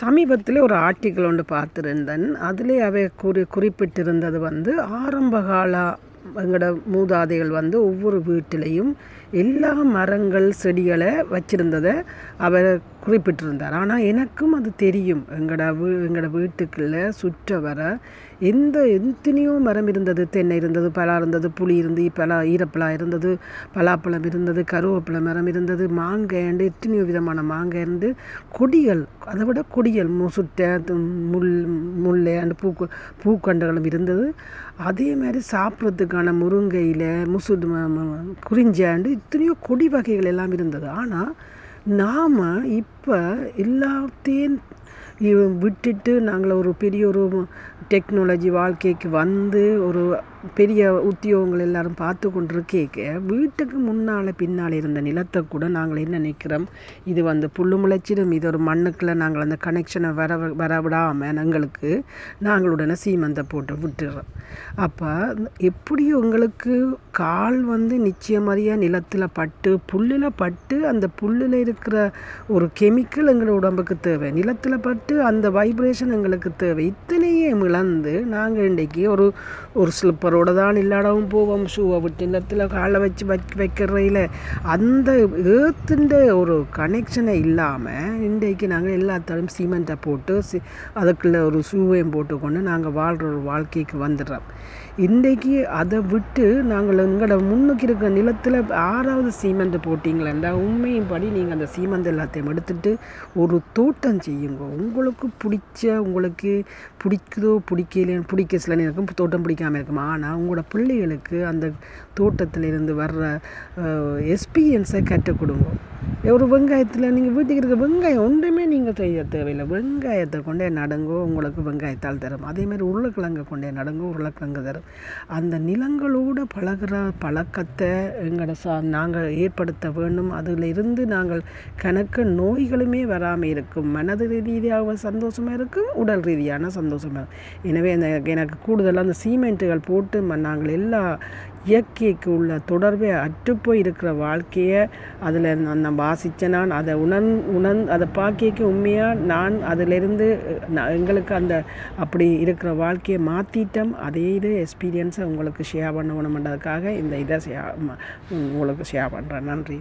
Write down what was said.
சமீபத்தில் ஒரு ஆர்டிக்கிள் ஒன்று பார்த்துருந்தேன். அதிலே அவை குறி குறிப்பிட்டிருந்தது வந்து ஆரம்பகால எங்களோட மூதாதைகள் வந்து ஒவ்வொரு வீட்டிலையும் எல்லா மரங்கள் செடிகளை வச்சுருந்ததை அவர் குறிப்பிட்டிருந்தார். ஆனால் எனக்கும் அது தெரியும். எங்களோட வீ எங்களோட வீட்டுக்குள்ளே சுற்ற வர எந்த எத்தனையோ மரம் இருந்தது. தென்னை இருந்தது பலா இருந்தது புளி இருந்து பலா ஈரப்பலா இருந்தது பலாப்பழம் இருந்தது கருவேப்பிலை மரம் இருந்தது மாங்காண்டு எத்தனையோ விதமான மாங்காய் இருந்து கொடிகள் அதை விட கொடிகள் முசுட்டை முள் முல்லை அண்டு பூக்கு பூக்கண்டுகளும் இருந்தது. அதே மாதிரி சாப்பிட்றதுக்கான முருங்கையில் முசுடு குறிஞ்சாண்டு இத்தனையோ கொடி வகைகள் எல்லாம் இருந்தது. ஆனால் நாம் இப்போ எல்லாத்தையும் விட்டுட்டு நாங்கள் ஒரு பெரிய ஒரு டெக்னாலஜி வாழ்க்கைக்கு வந்து ஒரு பெரிய உத்தியோகங்கள் எல்லாரும் பார்த்து கொண்டிருக்கேக்க. வீட்டுக்கு முன்னால் பின்னால் இருந்த நிலத்தை கூட நாங்கள் என்ன நினைக்கிறோம்? இது வந்து புல்லு முளைச்சிடும். இது ஒரு மண்ணுக்குள்ளே நாங்கள் அந்த கனெக்ஷனை வர வர விடாமல் எங்களுக்கு நாங்களுடனே சீமந்தை போட்டு விட்டுறோம். அப்போ எப்படி உங்களுக்கு கால் வந்து நிச்சயமறியாக நிலத்தில் பட்டு புல்லில் பட்டு அந்த புல்லில் இருக்கிற ஒரு கெமிக்கல் எங்களோட உடம்புக்கு தேவை. நிலத்தில் பட்டு அந்த வைப்ரேஷன் எங்களுக்கு தேவை. இத்தனையே இழந்து நாங்கள் இன்றைக்கி ஒரு ஒரு ஸ்லிப்பரோடு தான் இல்லாடவும் போவோம். ஷூவை விட்டு நிலத்தில் காலை வச்சு வைக்க வைக்கிறதில் அந்த ஏத்துன்ற ஒரு கனெக்ஷனை இல்லாமல் இன்றைக்கு நாங்கள் எல்லாத்தாலும் சிமெண்ட்டை போட்டு சி அதுக்குள்ளே ஒரு ஷூவையும் போட்டுக்கொண்டு நாங்கள் வாழ்கிற ஒரு வாழ்க்கைக்கு வந்துடுறோம். இன்றைக்கி அதை விட்டு நாங்கள் எங்களோட முன்னுக்கு இருக்கிற நிலத்தில் ஆறாவது சீமெண்ட் உண்மையும் படி நீங்கள் அந்த சீமெண்ட் எல்லாத்தையும் எடுத்துட்டு ஒரு தோட்டம் செய்யுங்க. உங்களுக்கு பிடிச்ச உங்களுக்கு பிடிக்குதோ பிடிக்கலையோ பிடிக்க சில நேரம் தோட்டம் பிடிக்காமல் இருக்கும்? ஆனால் உங்களோட பிள்ளைகளுக்கு அந்த தோட்டத்திலிருந்து வர்ற எக்ஸ்பீரியன்ஸை கற்றுக் கொடுங்க. ஒரு வெங்காயத்தில் நீங்கள் வீட்டுக்கு இருக்க வெங்காயம் ஒன்றுமே நீங்கள் செய்ய தேவையில்லை. வெங்காயத்தை கொண்டே நடுங்கோ உங்களுக்கு வெங்காயத்தால் தரும். அதேமாதிரி உருளைக்கிழங்கை கொண்டே நடுங்கோ உருளைக்கிழங்கு தரும். அந்த நிலங்களோடு பழகிற பழக்கத்தை எங்களோட சா நாங்கள் ஏற்படுத்த வேண்டும். அதில் இருந்து நாங்கள் கணக்கு நோய்களுமே வராமல் இருக்கும். மனது ரீதியாக சந்தோஷமாக இருக்கும் உடல் ரீதியான சந்தோஷமாக எனவே அந்த எனக்கு கூடுதலாக அந்த சீமெண்ட்டுகள் போட்டு நாங்கள் எல்லா இயற்கைக்கு உள்ள தொடர்பே அற்றுப்போய் இருக்கிற வாழ்க்கையை அதில் நான் வாசித்த நான் அதை உணர் உணர் அதை பார்க்க உண்மையாக நான் அதிலிருந்து எங்களுக்கு அந்த அப்படி இருக்கிற வாழ்க்கையை மாற்றிட்டோம் அதே இது எக்ஸ்பீரியன்ஸை உங்களுக்கு ஷேர் பண்ணணுமென்றதுக்காக இந்த இதை ஷேர் உங்களுக்கு ஷேர் பண்ணுறேன் நன்றி.